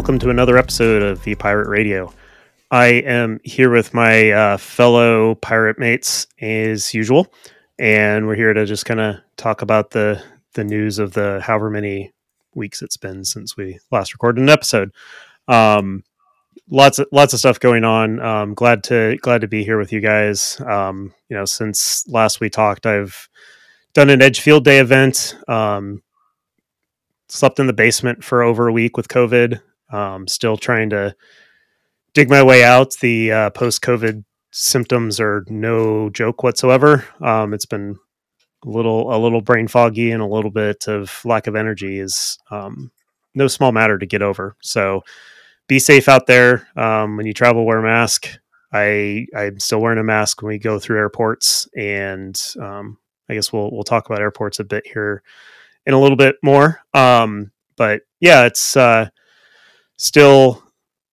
welcome to another episode of the Pirate Radio. I am here with my uh, fellow pirate mates as usual, and we're here to just kind of talk about the the news of the however many weeks it's been since we last recorded an episode. Um, lots of lots of stuff going on. Um, glad to glad to be here with you guys. Um, you know, since last we talked, I've done an Edge Field Day event. Um, slept in the basement for over a week with COVID. Um, still trying to dig my way out. The uh, post COVID symptoms are no joke whatsoever. Um, it's been a little a little brain foggy and a little bit of lack of energy is um, no small matter to get over. So be safe out there um, when you travel. Wear a mask. I I'm still wearing a mask when we go through airports, and um, I guess we'll we'll talk about airports a bit here in a little bit more. Um, but yeah, it's uh, still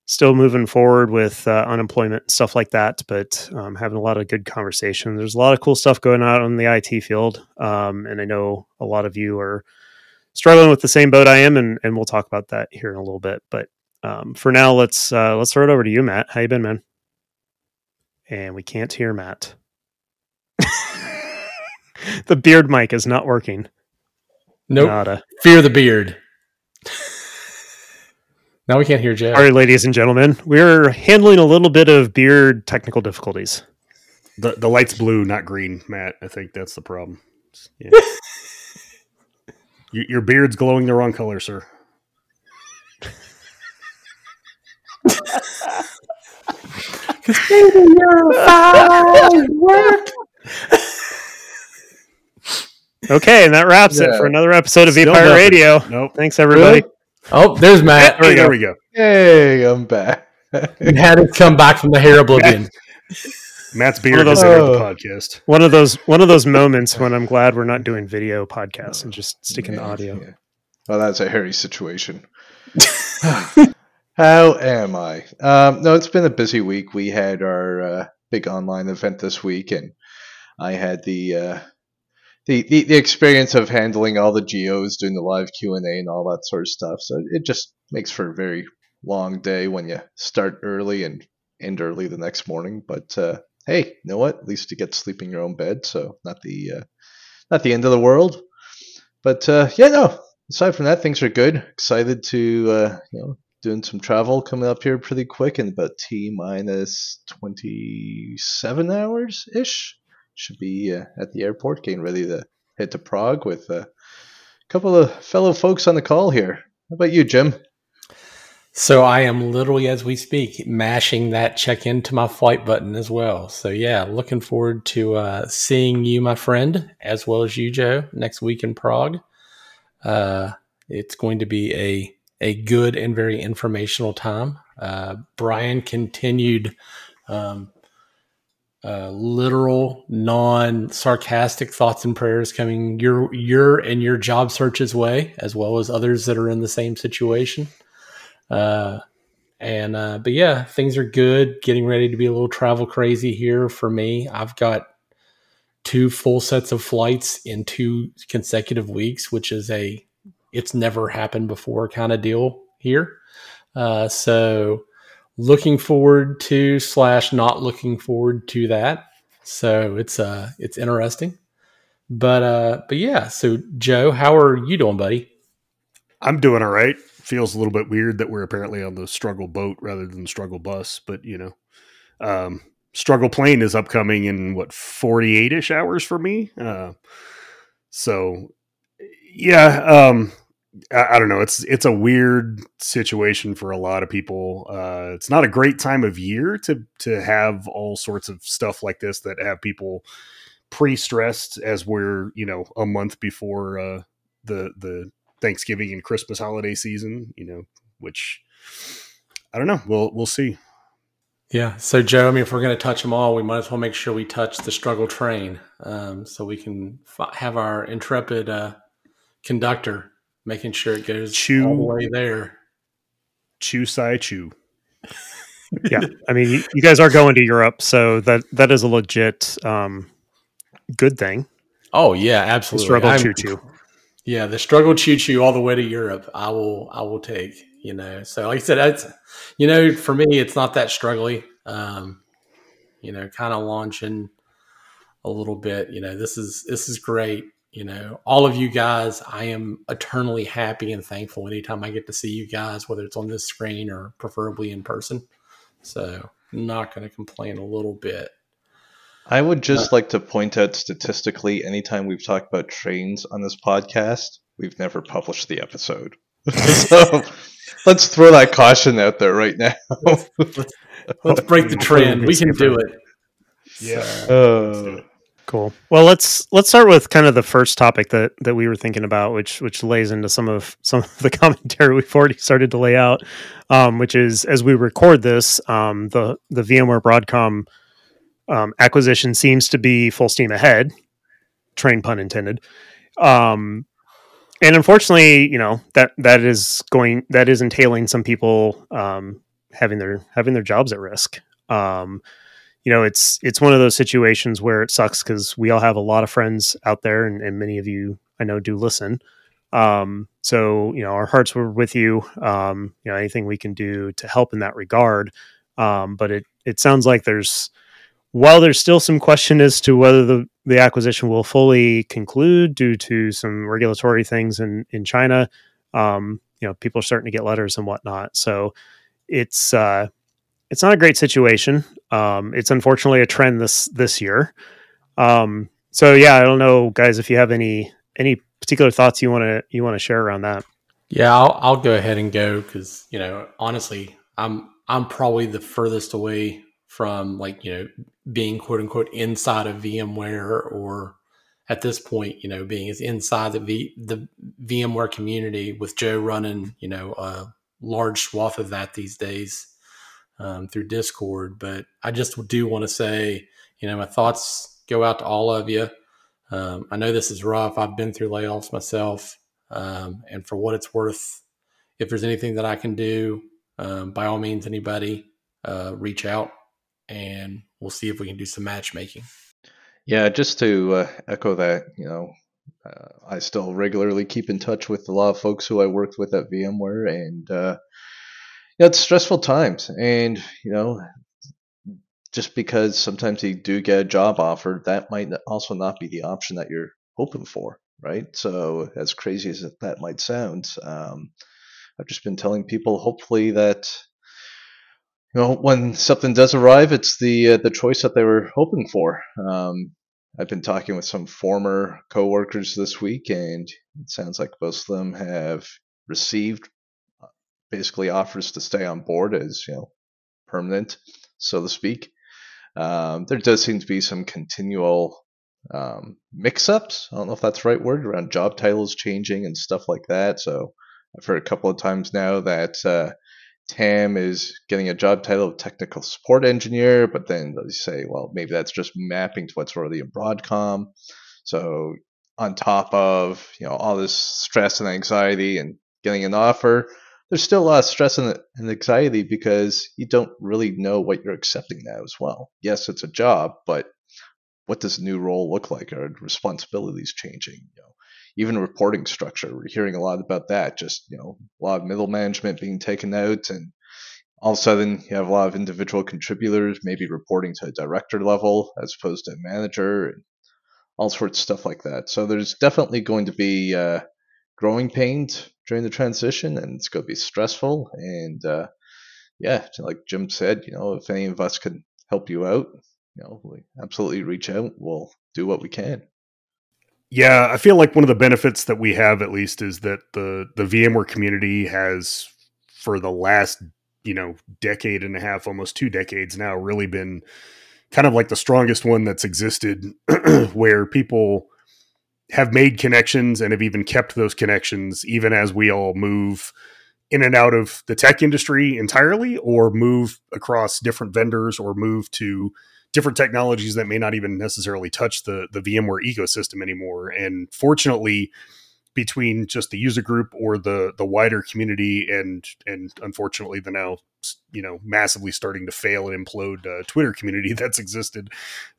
still moving forward with uh, unemployment and stuff like that, but um, having a lot of good conversation. There's a lot of cool stuff going on in the IT field, um, and I know a lot of you are struggling with the same boat I am, and, and we'll talk about that here in a little bit. But um, for now, let's uh, let's throw it over to you, Matt. How you been, man? And we can't hear Matt. the beard mic is not working. Nope. Nada. Fear the beard. Now we can't hear Joe. All right, ladies and gentlemen. We're handling a little bit of beard technical difficulties. The the light's blue, not green, Matt. I think that's the problem. Yeah. your, your beard's glowing the wrong color, sir. Okay, and that wraps it for another episode of Still Empire nothing. Radio. Nope. Thanks, everybody. Oh, there's Matt. There we there go. we go. Hey, I'm back. He had it come back from the hair oblivion. Matt's One beard of those- has entered the Oh. podcast. One of those one of those moments when I'm glad we're not doing video podcasts and just sticking to Yeah, audio. yeah. Well, that's a hairy situation. How am I? Um, no, it's been a busy week. We had our uh, big online event this week, and I had the, uh, the the the experience of handling all the geos, doing the live Q and A, and all that sort of stuff. So it just makes for a very long day when you start early and end early the next morning. But uh, hey, you know what? At least you get to sleep in your own bed, so not the uh, not the end of the world. But uh, yeah, no. Aside from that, things are good. Excited to uh, you know doing some travel coming up here pretty quick in about t minus twenty seven hours ish. Should be uh, at the airport, getting ready to head to Prague with a couple of fellow folks on the call here. How about you, Jim? So I am literally, as we speak, mashing that check into my flight button as well. So yeah, looking forward to uh, seeing you, my friend, as well as you, Joe, next week in Prague. Uh, it's going to be a a good and very informational time. Uh, Brian continued um, uh, literal, non sarcastic thoughts and prayers coming your your and your job search's way, as well as others that are in the same situation. Uh, and uh, but yeah, things are good. Getting ready to be a little travel crazy here for me. I've got two full sets of flights in two consecutive weeks, which is a it's never happened before kind of deal here. Uh, so looking forward to slash not looking forward to that. So it's uh it's interesting. But uh but yeah, so Joe, how are you doing, buddy? I'm doing all right. Feels a little bit weird that we're apparently on the struggle boat rather than the struggle bus, but you know, um, struggle plane is upcoming in what 48 ish hours for me. Uh, so yeah, um, I, I don't know. It's it's a weird situation for a lot of people. Uh, it's not a great time of year to to have all sorts of stuff like this that have people pre-stressed as we're you know a month before uh, the the Thanksgiving and Christmas holiday season. You know, which I don't know. We'll we'll see. Yeah. So, Joe, I mean, if we're going to touch them all, we might as well make sure we touch the struggle train um, so we can f- have our intrepid uh, conductor making sure it goes Chew. all the way there. Chew, sigh, chew. yeah, I mean, you, you guys are going to Europe, so that that is a legit um, good thing. Oh, yeah, The absolutely. struggle I'm- choo choo. Yeah, the struggle choo choo all the way to Europe. I will, I will take. You know, so like I said, it's you know, for me, it's not that struggling. Um, you know, kind of launching a little bit. You know, this is this is great. You know, all of you guys, I am eternally happy and thankful anytime I get to see you guys, whether it's on this screen or preferably in person. So, not going to complain a little bit. I would just uh, like to point out statistically, anytime we've talked about trains on this podcast, we've never published the episode. so let's throw that caution out there right now. let's, let's, let's break the trend. We can do it. Yeah. Uh, cool. Well, let's let's start with kind of the first topic that that we were thinking about, which which lays into some of some of the commentary we've already started to lay out, um, which is as we record this, um, the the VMware Broadcom um, acquisition seems to be full steam ahead. Train pun intended. Um, and unfortunately, you know that that is going that is entailing some people um, having their having their jobs at risk. Um, you know, it's it's one of those situations where it sucks because we all have a lot of friends out there, and, and many of you I know do listen. Um, so you know, our hearts were with you. Um, you know, anything we can do to help in that regard. Um, but it it sounds like there's while there's still some question as to whether the, the acquisition will fully conclude due to some regulatory things in, in China, um, you know, people are starting to get letters and whatnot. So it's uh, it's not a great situation. Um, it's unfortunately a trend this this year. Um, so yeah, I don't know, guys, if you have any any particular thoughts you want to you want to share around that. Yeah, I'll, I'll go ahead and go because you know honestly, I'm I'm probably the furthest away from like you know being quote unquote inside of VMware or at this point you know being inside the v, the VMware community with Joe running you know a large swath of that these days um, through Discord. But I just do want to say you know my thoughts go out to all of you. Um, I know this is rough. I've been through layoffs myself, um, and for what it's worth, if there's anything that I can do, um, by all means, anybody uh, reach out and we'll see if we can do some matchmaking. Yeah, just to uh, echo that, you know, uh, I still regularly keep in touch with a lot of folks who I worked with at VMware, and uh, yeah, it's stressful times. And you know, just because sometimes you do get a job offer, that might also not be the option that you're hoping for, right? So, as crazy as that might sound, um, I've just been telling people, hopefully, that you know, when something does arrive, it's the uh, the choice that they were hoping for. Um, I've been talking with some former coworkers this week, and it sounds like most of them have received basically offers to stay on board as you know permanent, so to speak. Um, there does seem to be some continual um, mix-ups. I don't know if that's the right word around job titles changing and stuff like that. So I've heard a couple of times now that uh, TAM is getting a job title of technical support engineer, but then they say, well, maybe that's just mapping to what's already in Broadcom. So on top of you know all this stress and anxiety and getting an offer, there's still a lot of stress and anxiety because you don't really know what you're accepting now as well. Yes, it's a job, but what does a new role look like? Are responsibilities changing? You know, even reporting structure. We're hearing a lot about that. Just you know, a lot of middle management being taken out, and all of a sudden you have a lot of individual contributors maybe reporting to a director level as opposed to a manager, and all sorts of stuff like that. So there's definitely going to be uh, growing pains during the transition, and it's going to be stressful. And uh, yeah, like Jim said, you know, if any of us can help you out, you know, absolutely reach out. We'll do what we can. Yeah, I feel like one of the benefits that we have at least is that the the VMware community has for the last, you know, decade and a half, almost two decades now, really been kind of like the strongest one that's existed where people have made connections and have even kept those connections even as we all move in and out of the tech industry entirely or move across different vendors or move to different technologies that may not even necessarily touch the the VMware ecosystem anymore. And fortunately, between just the user group or the the wider community and and unfortunately the now you know massively starting to fail and implode uh, Twitter community that's existed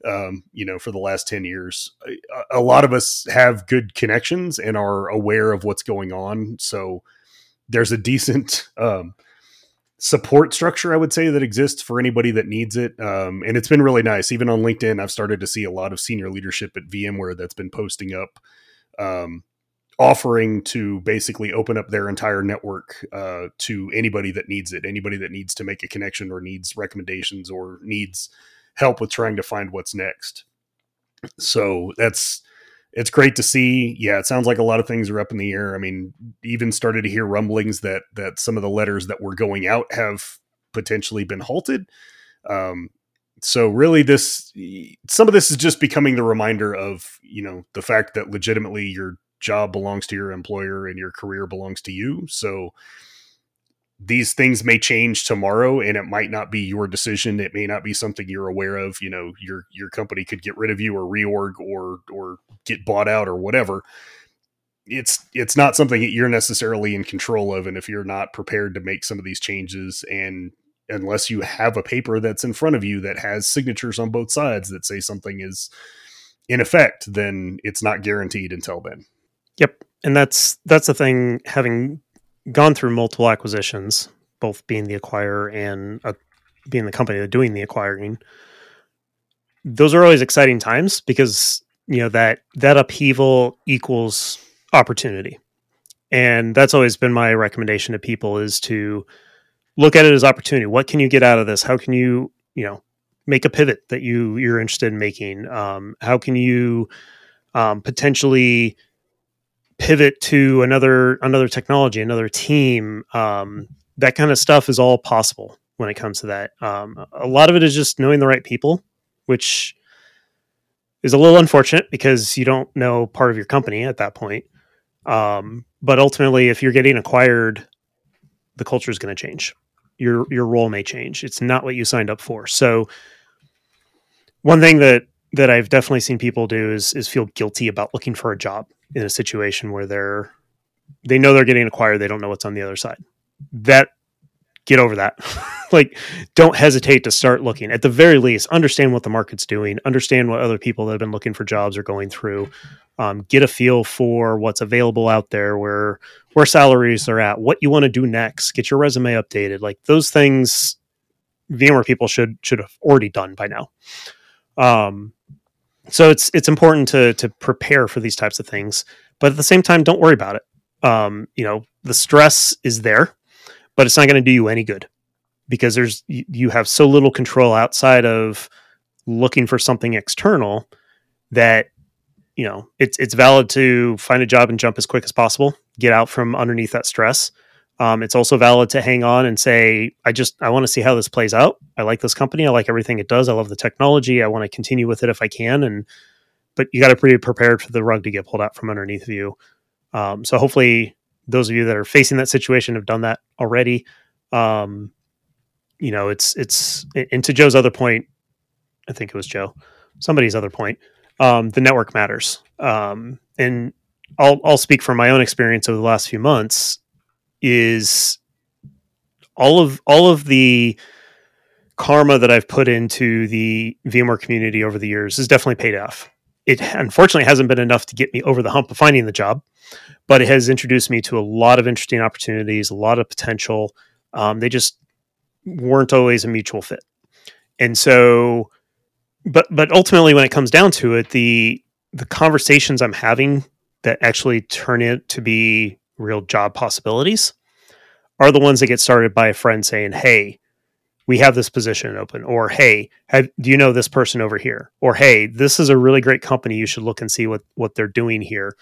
um, you know for the last 10 years a, a, lot of us have good connections and are aware of what's going on so there's a decent um, support structure, I would say, that exists for anybody that needs it. Um, and it's been really nice. Even on LinkedIn, I've started to see a lot of senior leadership at VMware that's been posting up, um, offering to basically open up their entire network uh, to anybody that needs it, anybody that needs to make a connection or needs recommendations or needs help with trying to find what's next. So that's it's great to see. Yeah, it sounds like a lot of things are up in the air. I mean, even started to hear rumblings that that some of the letters that were going out have potentially been halted. Um, so really, this some of this is just becoming the reminder of you know the fact that legitimately your job belongs to your employer and your career belongs to you. So these things may change tomorrow and it might not be your decision. It may not be something you're aware of. You know your your company could get rid of you or reorg or or get bought out or whatever. It's it's not something that you're necessarily in control of. And if you're not prepared to make some of these changes and unless you have a paper that's in front of you that has signatures on both sides that say something is in effect then it's not guaranteed until then yep and that's that's the thing having gone through multiple acquisitions, both being the acquirer and uh, being the company doing the acquiring. Those are always exciting times because you know that that upheaval equals opportunity, and that's always been my recommendation to people is to look at it as opportunity. What can you get out of this? How can you you know make a pivot that you you're interested in making? Um, how can you um, potentially pivot to another another technology, another team. Um, that kind of stuff is all possible when it comes to that. Um, a lot of it is just knowing the right people, which is a little unfortunate because you don't know part of your company at that point. Um, but ultimately, if you're getting acquired, the culture is going to change. Your your role may change. It's not what you signed up for. So, one thing that that I've definitely seen people do is is feel guilty about looking for a job in a situation where they're they know they're getting acquired, they don't know what's on the other side. That get over that. like don't hesitate to start looking. At the very least, understand what the market's doing, understand what other people that have been looking for jobs are going through. Um, get a feel for what's available out there, where where salaries are at, what you want to do next. Get your resume updated. Like those things, VMware people should should have already done by now. Um, so it's it's important to to prepare for these types of things, but at the same time, don't worry about it. Um, you know, the stress is there, but it's not going to do you any good because there's you, you have so little control outside of looking for something external that you know it's it's valid to find a job and jump as quick as possible, get out from underneath that stress, um, it's also valid to hang on and say, I just I want to see how this plays out. I like this company. I like everything it does. I love the technology. I want to continue with it if I can. And but you got to be prepared for the rug to get pulled out from underneath you. Um, so hopefully, those of you that are facing that situation have done that already. Um, you know, it's it's and to Joe's other point, I think it was Joe, somebody's other point. Um, the network matters, um, and I'll I'll speak from my own experience over the last few months is all of all of the karma that I've put into the VMware community over the years has definitely paid off. It unfortunately hasn't been enough to get me over the hump of finding the job, but it has introduced me to a lot of interesting opportunities, a lot of potential. Um, they just weren't always a mutual fit, and so, but but ultimately, when it comes down to it, the the conversations I'm having that actually turn it to be real job possibilities are the ones that get started by a friend saying, Hey, we have this position open, or Hey, have, do you know this person over here? Or Hey, this is a really great company. You should look and see what, what they're doing here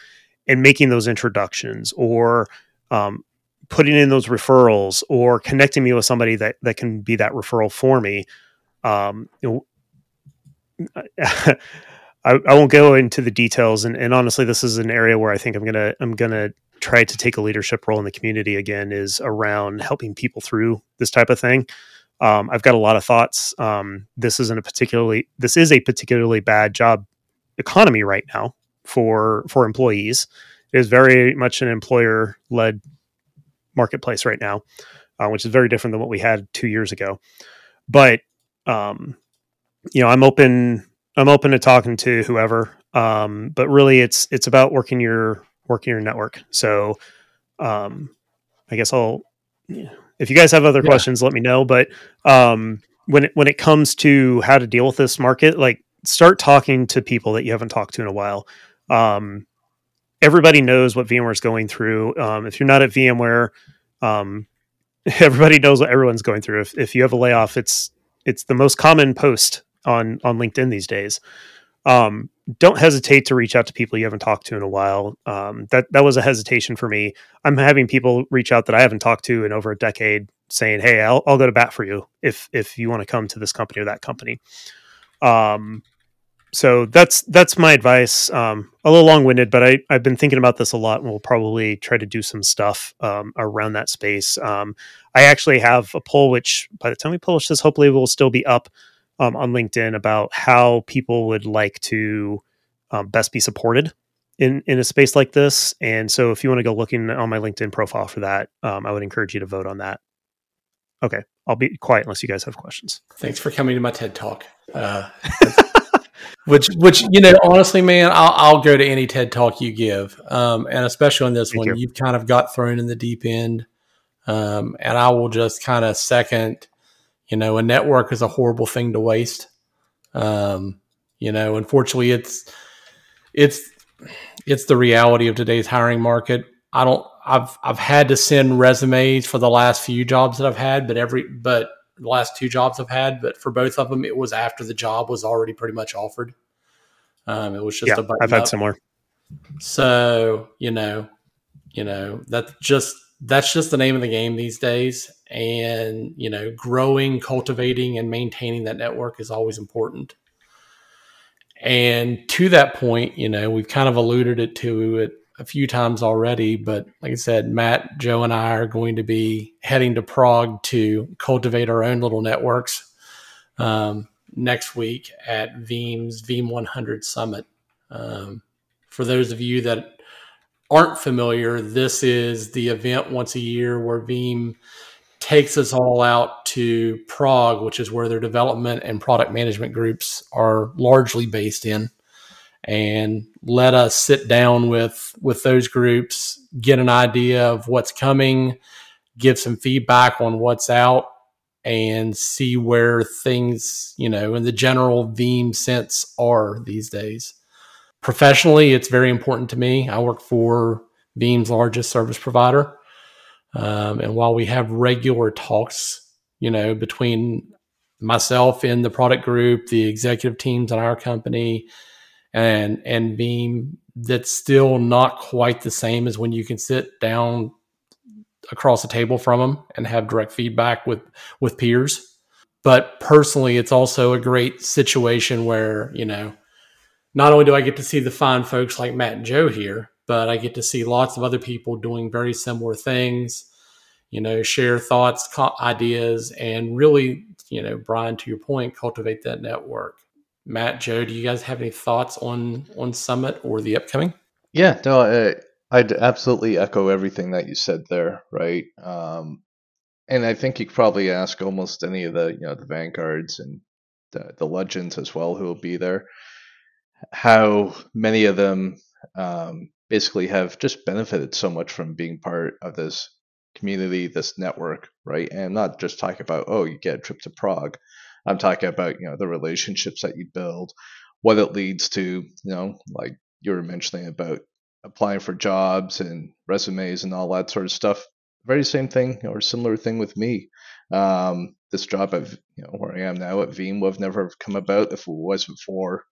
and making those introductions or, um, putting in those referrals or connecting me with somebody that, that can be that referral for me. Um, you know, I, I, won't go into the details and, and honestly, this is an area where I think I'm going to, I'm going to try to take a leadership role in the community again is around helping people through this type of thing. Um, I've got a lot of thoughts. Um, this isn't a particularly this is a particularly bad job economy right now for for employees. It is very much an employer led marketplace right now, uh, which is very different than what we had two years ago. But um, you know, I'm open. I'm open to talking to whoever. Um, but really, it's it's about working your working your network. So, um, I guess I'll. If you guys have other yeah. questions, let me know. But um, when it, when it comes to how to deal with this market, like start talking to people that you haven't talked to in a while. Um, everybody knows what VMware is going through. Um, if you're not at VMware, um, everybody knows what everyone's going through. If, if you have a layoff, it's it's the most common post on on LinkedIn these days. Um, don't hesitate to reach out to people you haven't talked to in a while. Um, that that was a hesitation for me. I'm having people reach out that I haven't talked to in over a decade, saying, "Hey, I'll, I'll go to bat for you if if you want to come to this company or that company." Um, so that's that's my advice. Um, a little long winded, but I I've been thinking about this a lot, and we'll probably try to do some stuff um, around that space. Um, I actually have a poll, which by the time we publish this, hopefully will still be up um, on LinkedIn about how people would like to um, best be supported in in a space like this. And so, if you want to go looking on my LinkedIn profile for that, um, I would encourage you to vote on that. Okay, I'll be quiet unless you guys have questions. Thanks for coming to my TED talk. Uh, which which you know honestly man I'll, I'll, go to any ted talk you give um, and especially on this Thank one you. have kind of got thrown in the deep end um, and i will just kind of second you know a network is a horrible thing to waste um, you know unfortunately it's it's it's the reality of today's hiring market i don't i've i've had to send resumes for the last few jobs that i've had but every but the last two jobs I've had, but for both of them, it was after the job was already pretty much offered. Um, it was just yeah, I've had up. similar. So you know, you know that's just that's just the name of the game these days. And you know, growing, cultivating, and maintaining that network is always important. And to that point, you know, we've kind of alluded it to it a few times already, but like I said, Matt, Joe, and I are going to be heading to Prague to cultivate our own little networks um, next week at Veeam's Veeam 100 Summit. Um, for those of you that aren't familiar, this is the event once a year where Veeam takes us all out to Prague, which is where their development and product management groups are largely based in and let us sit down with with those groups, get an idea of what's coming, give some feedback on what's out, and see where things, you know, in the general Veeam sense are these days. Professionally, it's very important to me. I work for Veeam's largest service provider. Um, and while we have regular talks, you know, between myself and the product group, the executive teams in our company, and and Veeam that's still not quite the same as when you can sit down across the table from them and have direct feedback with with peers. But personally it's also a great situation where you know not only do i get to see the fine folks like matt and joe here but i get to see lots of other people doing very similar things you know share thoughts ideas and really you know brian to your point cultivate that network Matt, Joe, do you guys have any thoughts on on Summit or the upcoming? Yeah, no, I, I'd absolutely echo everything that you said there, right? Um, and I think you could probably ask almost any of the you know the vanguards and the, the legends as well who will be there, how many of them um, basically have just benefited so much from being part of this community, this network, right? And I'm not just talking about oh you get a trip to Prague, I'm talking about you know the relationships that you build, what it leads to. You know, like you were mentioning about applying for jobs and resumes and all that sort of stuff. Very same thing or similar thing with me. Um, this job of you know where I am now at Veeam would have never come about if it wasn't for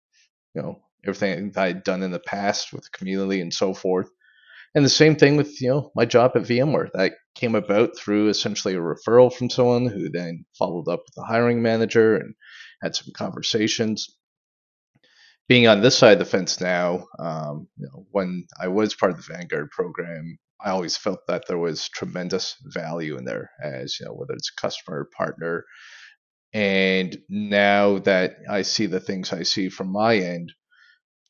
you know everything I'd done in the past with the community and so forth. And the same thing with you know my job at VMware that came about through essentially a referral from someone who then followed up with the hiring manager and had some conversations. Being on this side of the fence now, um, you know, when I was part of the Vanguard program, I always felt that there was tremendous value in there, as you know, whether it's a customer, or partner, and now that I see the things I see from my end,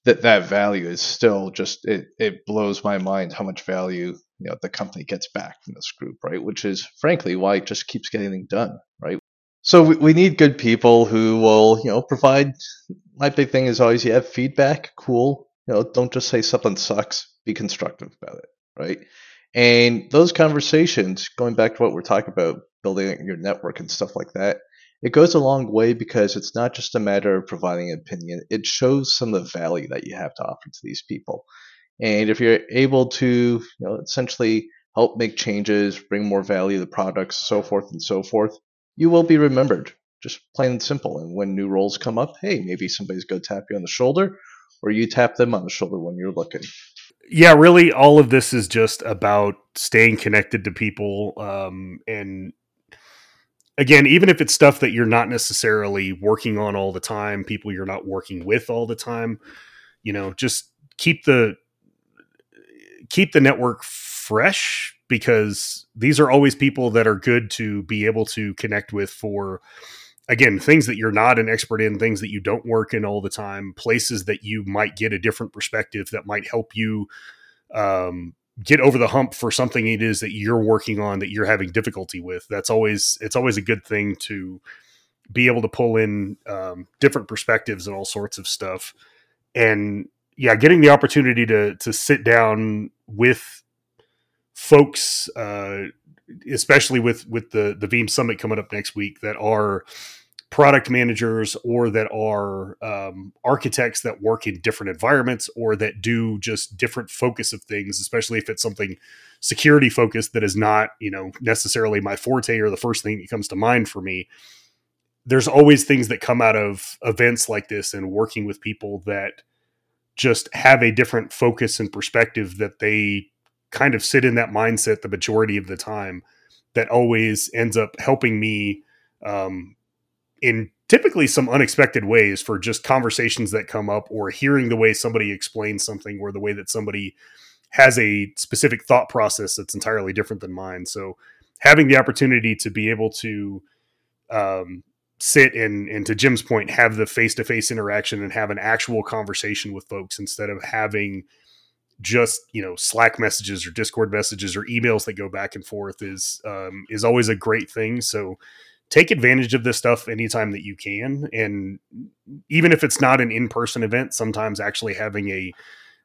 that that value is still just it, it blows my mind how much value you know the company gets back from this group right? Which is frankly why it just keeps getting done right? So we, we need good people who will you know provide my big thing is always you have feedback cool. You know don't just say something sucks be constructive about it right? And those conversations, going back to what we're talking about, building your network and stuff like that, it goes a long way because it's not just a matter of providing an opinion. It shows some of the value that you have to offer to these people. And if you're able to, you know, essentially help make changes, bring more value to the products, so forth and so forth, you will be remembered. Just plain and simple. And when new roles come up, hey, maybe somebody's going to tap you on the shoulder, or you tap them on the shoulder when you're looking. Yeah, really, all of this is just about staying connected to people um, and again, even if it's stuff that you're not necessarily working on all the time, people you're not working with all the time, you know, just keep the keep the network fresh because these are always people that are good to be able to connect with for again things that you're not an expert in things that you don't work in all the time places that you might get a different perspective that might help you um, get over the hump for something it is that you're working on that you're having difficulty with that's always it's always a good thing to be able to pull in um, different perspectives and all sorts of stuff. And yeah getting the opportunity to to sit down with folks uh, especially with with the the veeam summit coming up next week that are product managers or that are um, architects that work in different environments or that do just different focus of things especially if it's something security focused that is not you know necessarily my forte or the first thing that comes to mind for me there's always things that come out of events like this and working with people that just have a different focus and perspective that they kind of sit in that mindset the majority of the time that always ends up helping me um, in typically some unexpected ways for just conversations that come up or hearing the way somebody explains something or the way that somebody has a specific thought process that's entirely different than mine. So having the opportunity to be able to um, sit and, and to Jim's point, have the face to face interaction and have an actual conversation with folks instead of having just you know Slack messages or Discord messages or emails that go back and forth is um, is always a great thing. So take advantage of this stuff anytime that you can. And even if it's not an in person event, sometimes actually having a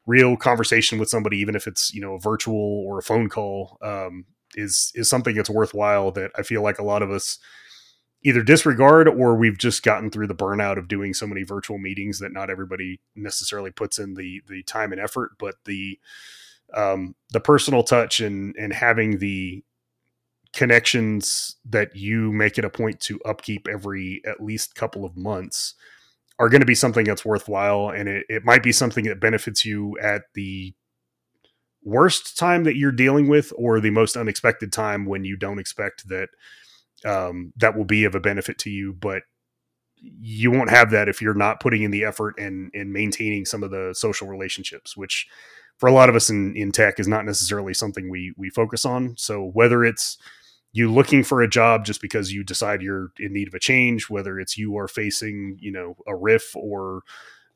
real conversation with somebody, even if it's, you know, a virtual or a phone call, um, is is something that's worthwhile that I feel like a lot of us either disregard or we've just gotten through the burnout of doing so many virtual meetings that not everybody necessarily puts in the the time and effort but the um the personal touch and and having the connections that you make it a point to upkeep every at least couple of months are going to be something that's worthwhile and it, it might be something that benefits you at the worst time that you're dealing with or the most unexpected time when you don't expect that um, that will be of a benefit to you but you won't have that if you're not putting in the effort and and maintaining some of the social relationships which for a lot of us in in tech is not necessarily something we we focus on. So whether it's you looking for a job just because you decide you're in need of a change, whether it's you are facing, you know, a RIF or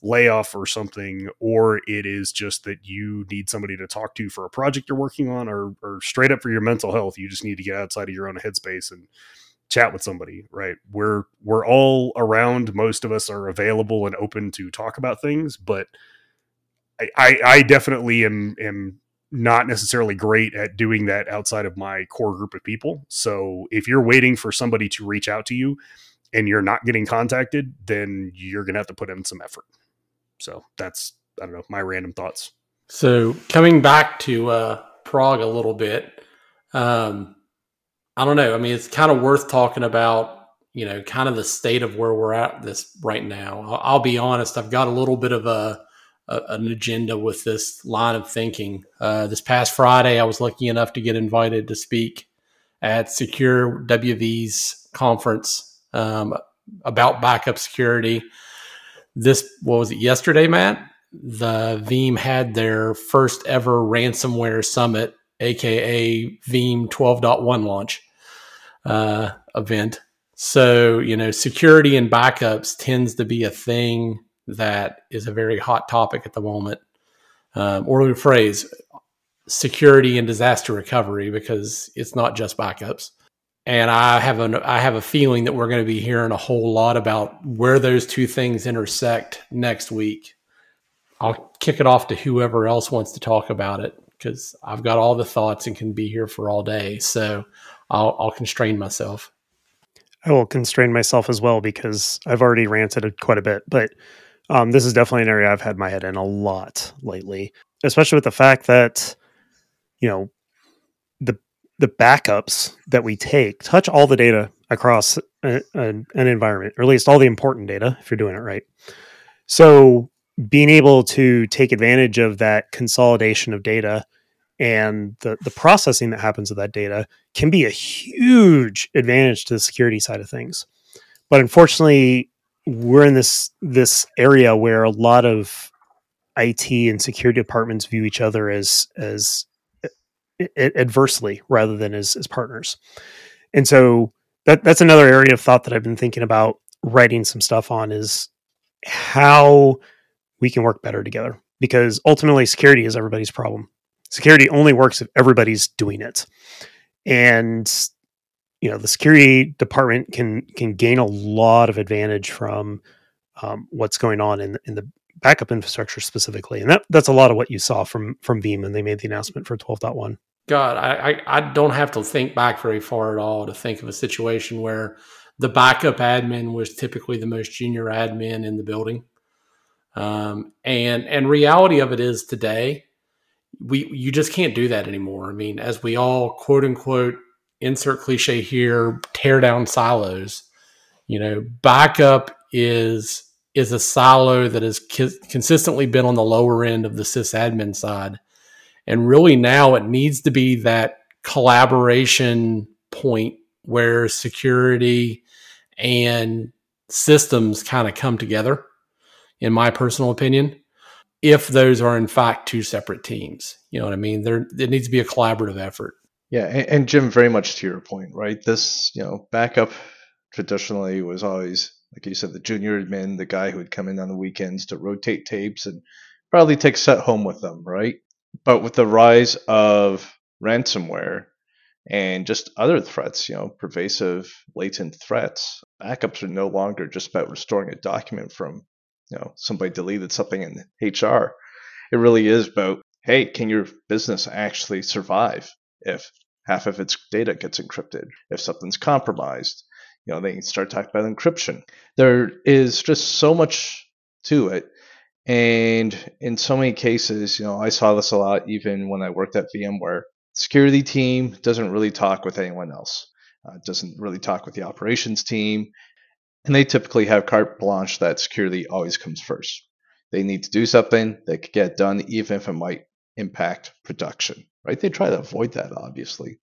layoff or something, or it is just that you need somebody to talk to for a project you're working on, or, or straight up for your mental health, you just need to get outside of your own headspace and chat with somebody, right? We're we're all around. Most of us are available and open to talk about things, but I, I, I definitely am am not necessarily great at doing that outside of my core group of people. So if you're waiting for somebody to reach out to you and you're not getting contacted, then you're going to have to put in some effort. So that's, I don't know, my random thoughts. So coming back to uh, Prague a little bit, um, I don't know. I mean, it's kind of worth talking about, you know, kind of the state of where we're at this right now. I'll, I'll be honest, I've got a little bit of a, a, an agenda with this line of thinking. Uh, this past Friday, I was lucky enough to get invited to speak at Secure WV's conference um, about backup security. This what was it yesterday, Matt? The Veeam had their first ever ransomware summit, aka Veeam 12.1 launch uh, event. So you know, security and backups tends to be a thing that is a very hot topic at the moment. Um, or we phrase security and disaster recovery because it's not just backups. And I have a I have a feeling that we're going to be hearing a whole lot about where those two things intersect next week. I'll kick it off to whoever else wants to talk about it because I've got all the thoughts and can be here for all day. So I'll, I'll constrain myself. I will constrain myself as well because I've already ranted quite a bit, but um, this is definitely an area I've had my head in a lot lately, especially with the fact that you know the the backups that we take touch all the data across a, a, an environment, or at least all the important data if you're doing it right. So being able to take advantage of that consolidation of data and the, the processing that happens with that data can be a huge advantage to the security side of things. But unfortunately, we're in this this area where a lot of IT and security departments view each other as as adversely rather than as, as partners. And so that that's another area of thought that I've been thinking about writing some stuff on is how we can work better together because ultimately security is everybody's problem. Security only works if everybody's doing it. And you know, the security department can can gain a lot of advantage from um, what's going on in in the backup infrastructure specifically. And that that's a lot of what you saw from from Veeam when they made the announcement for 12.1. God, I, I, I don't have to think back very far at all to think of a situation where the backup admin was typically the most junior admin in the building. Um, and and reality of it is today, we you just can't do that anymore. I mean, as we all quote unquote insert cliche here, tear down silos. You know, backup is is a silo that has consistently been on the lower end of the sysadmin side, and really now it needs to be that collaboration point where security and systems kind of come together in my personal opinion, if those are in fact two separate teams. You know what I mean? There, it needs to be a collaborative effort. Yeah, and, and Jim, very much to your point, right? This, you know, backup traditionally was always, like you said, the junior admin, the guy who would come in on the weekends to rotate tapes and probably take set home with them, right? But with the rise of ransomware and just other threats, you know, pervasive latent threats, backups are no longer just about restoring a document from you know somebody deleted something in HR. It really is about hey, can your business actually survive if half of its data gets encrypted? If something's compromised, you know they start talking about encryption. There is just so much to it. And in so many cases, you know, I saw this a lot even when I worked at VMware. Security team doesn't really talk with anyone else. Uh, doesn't really talk with the operations team. And they typically have carte blanche that security always comes first. They need to do something that could get done even if it might impact production, right? They try to avoid that, obviously.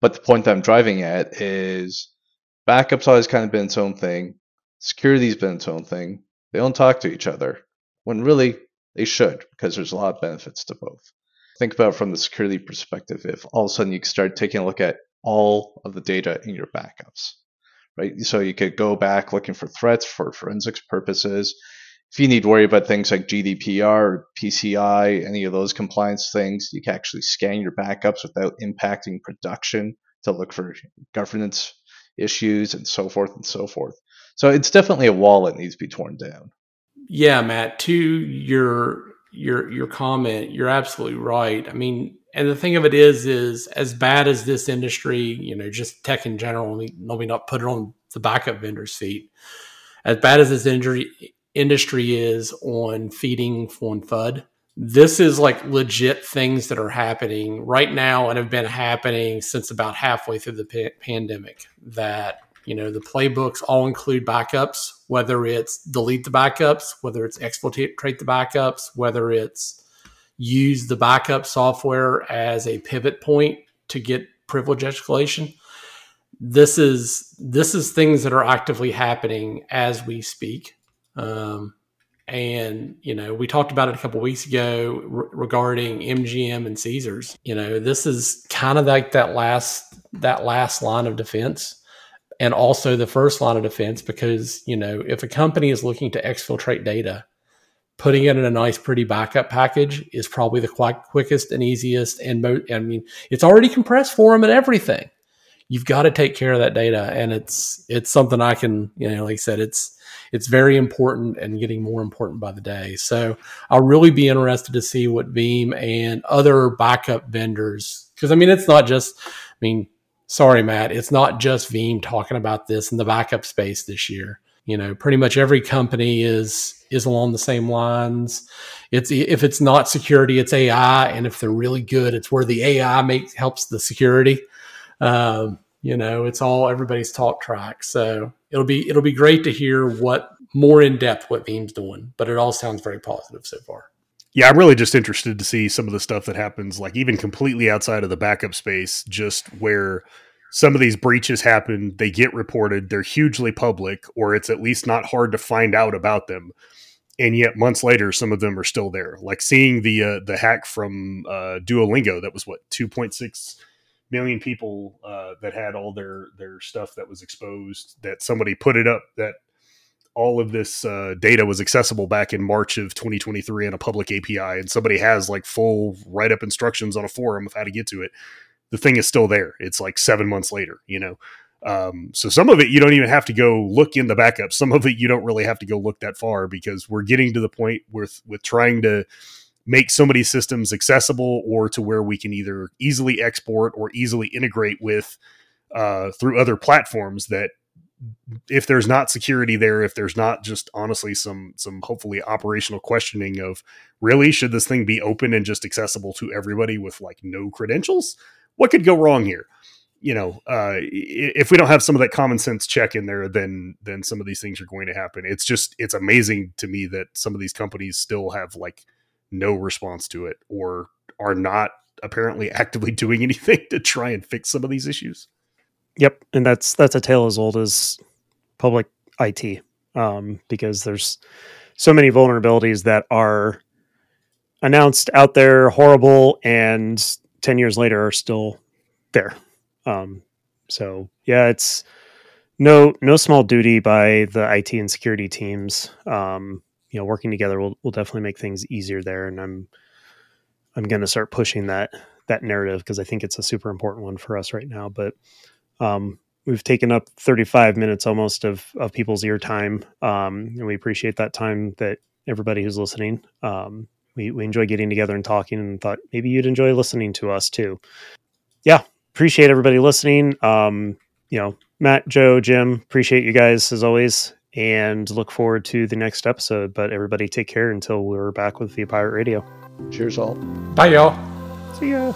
But the point I'm driving at is backup's always kind of been its own thing. Security's been its own thing. They don't talk to each other when really they should because there's a lot of benefits to both. Think about from the security perspective if all of a sudden you start taking a look at all of the data in your backups right? So you could go back looking for threats for forensics purposes. If you need to worry about things like GDPR or PCI, any of those compliance things, you can actually scan your backups without impacting production to look for governance issues and so forth and so forth. So it's definitely a wall that needs to be torn down. Yeah, Matt, to your your your comment, you're absolutely right. I mean, and the thing of it is, is as bad as this industry, you know, just tech in general, let me not put it on the backup vendor's feet. As bad as this industry industry is on feeding on FUD, this is like legit things that are happening right now and have been happening since about halfway through the pa- pandemic. That you know the playbooks all include backups, whether it's delete the backups, whether it's exfiltrate the backups, whether it's use the backup software as a pivot point to get privilege escalation. This is this is things that are actively happening as we speak. Um, and you know we talked about it a couple weeks ago re- regarding MGM and Caesars. You know this is kind of like that last that last line of defense, and also the first line of defense because you know if a company is looking to exfiltrate data, putting it in a nice, pretty backup package is probably the quickest and easiest. And mo- I mean, it's already compressed for them and everything. You've got to take care of that data, and it's it's something I can you know like I said it's it's very important and getting more important by the day. So I'll really be interested to see what Veeam and other backup vendors because I mean it's not just I mean sorry Matt it's not just Veeam talking about this in the backup space this year. You know, pretty much every company is is along the same lines. It's if it's not security, it's AI, and if they're really good, it's where the AI makes helps the security. Um, you know, it's all everybody's talk track. So it'll be it'll be great to hear what more in depth what Veeam's doing. But it all sounds very positive so far. Yeah, I'm really just interested to see some of the stuff that happens, like even completely outside of the backup space, just where some of these breaches happen, they get reported, they're hugely public, or it's at least not hard to find out about them. And yet, months later, some of them are still there. Like seeing the uh, the hack from uh, Duolingo, that was what 2.6 million people uh, that had all their their stuff that was exposed. That somebody put it up that all of this uh, data was accessible back in March of 2023 on a public API, and somebody has like full write up instructions on a forum of how to get to it the thing is still there. It's like seven months later, you know. Um, so some of it you don't even have to go look in the backup. Some of it you don't really have to go look that far because we're getting to the point with with trying to make so many systems accessible or to where we can either easily export or easily integrate with uh, through other platforms that if there's not security there if there's not just honestly some some hopefully operational questioning of really should this thing be open and just accessible to everybody with like no credentials what could go wrong here? You know, uh, if we don't have some of that common sense check in there, then then some of these things are going to happen. It's just it's amazing to me that some of these companies still have like no response to it or are not apparently actively doing anything to try and fix some of these issues. Yep, and that's that's a tale as old as public IT, um, because there's so many vulnerabilities that are announced out there, horrible, and 10 years later are still there. Um, so yeah, it's no, no small duty by the IT and security teams. Um, you know, working together will, will definitely make things easier there. And I'm, I'm going to start pushing that, that narrative because I think it's a super important one for us right now. But, um, we've taken up 35 minutes almost of, of people's ear time. Um, and we appreciate that time that everybody who's listening. Um, we, we enjoy getting together and talking and thought maybe you'd enjoy listening to us too. Yeah. Appreciate everybody listening. Um, you know, Matt, Joe, Jim, appreciate you guys as always and look forward to the next episode. But everybody take care until we're back with the Pirate Radio. Cheers all. Bye y'all. See ya.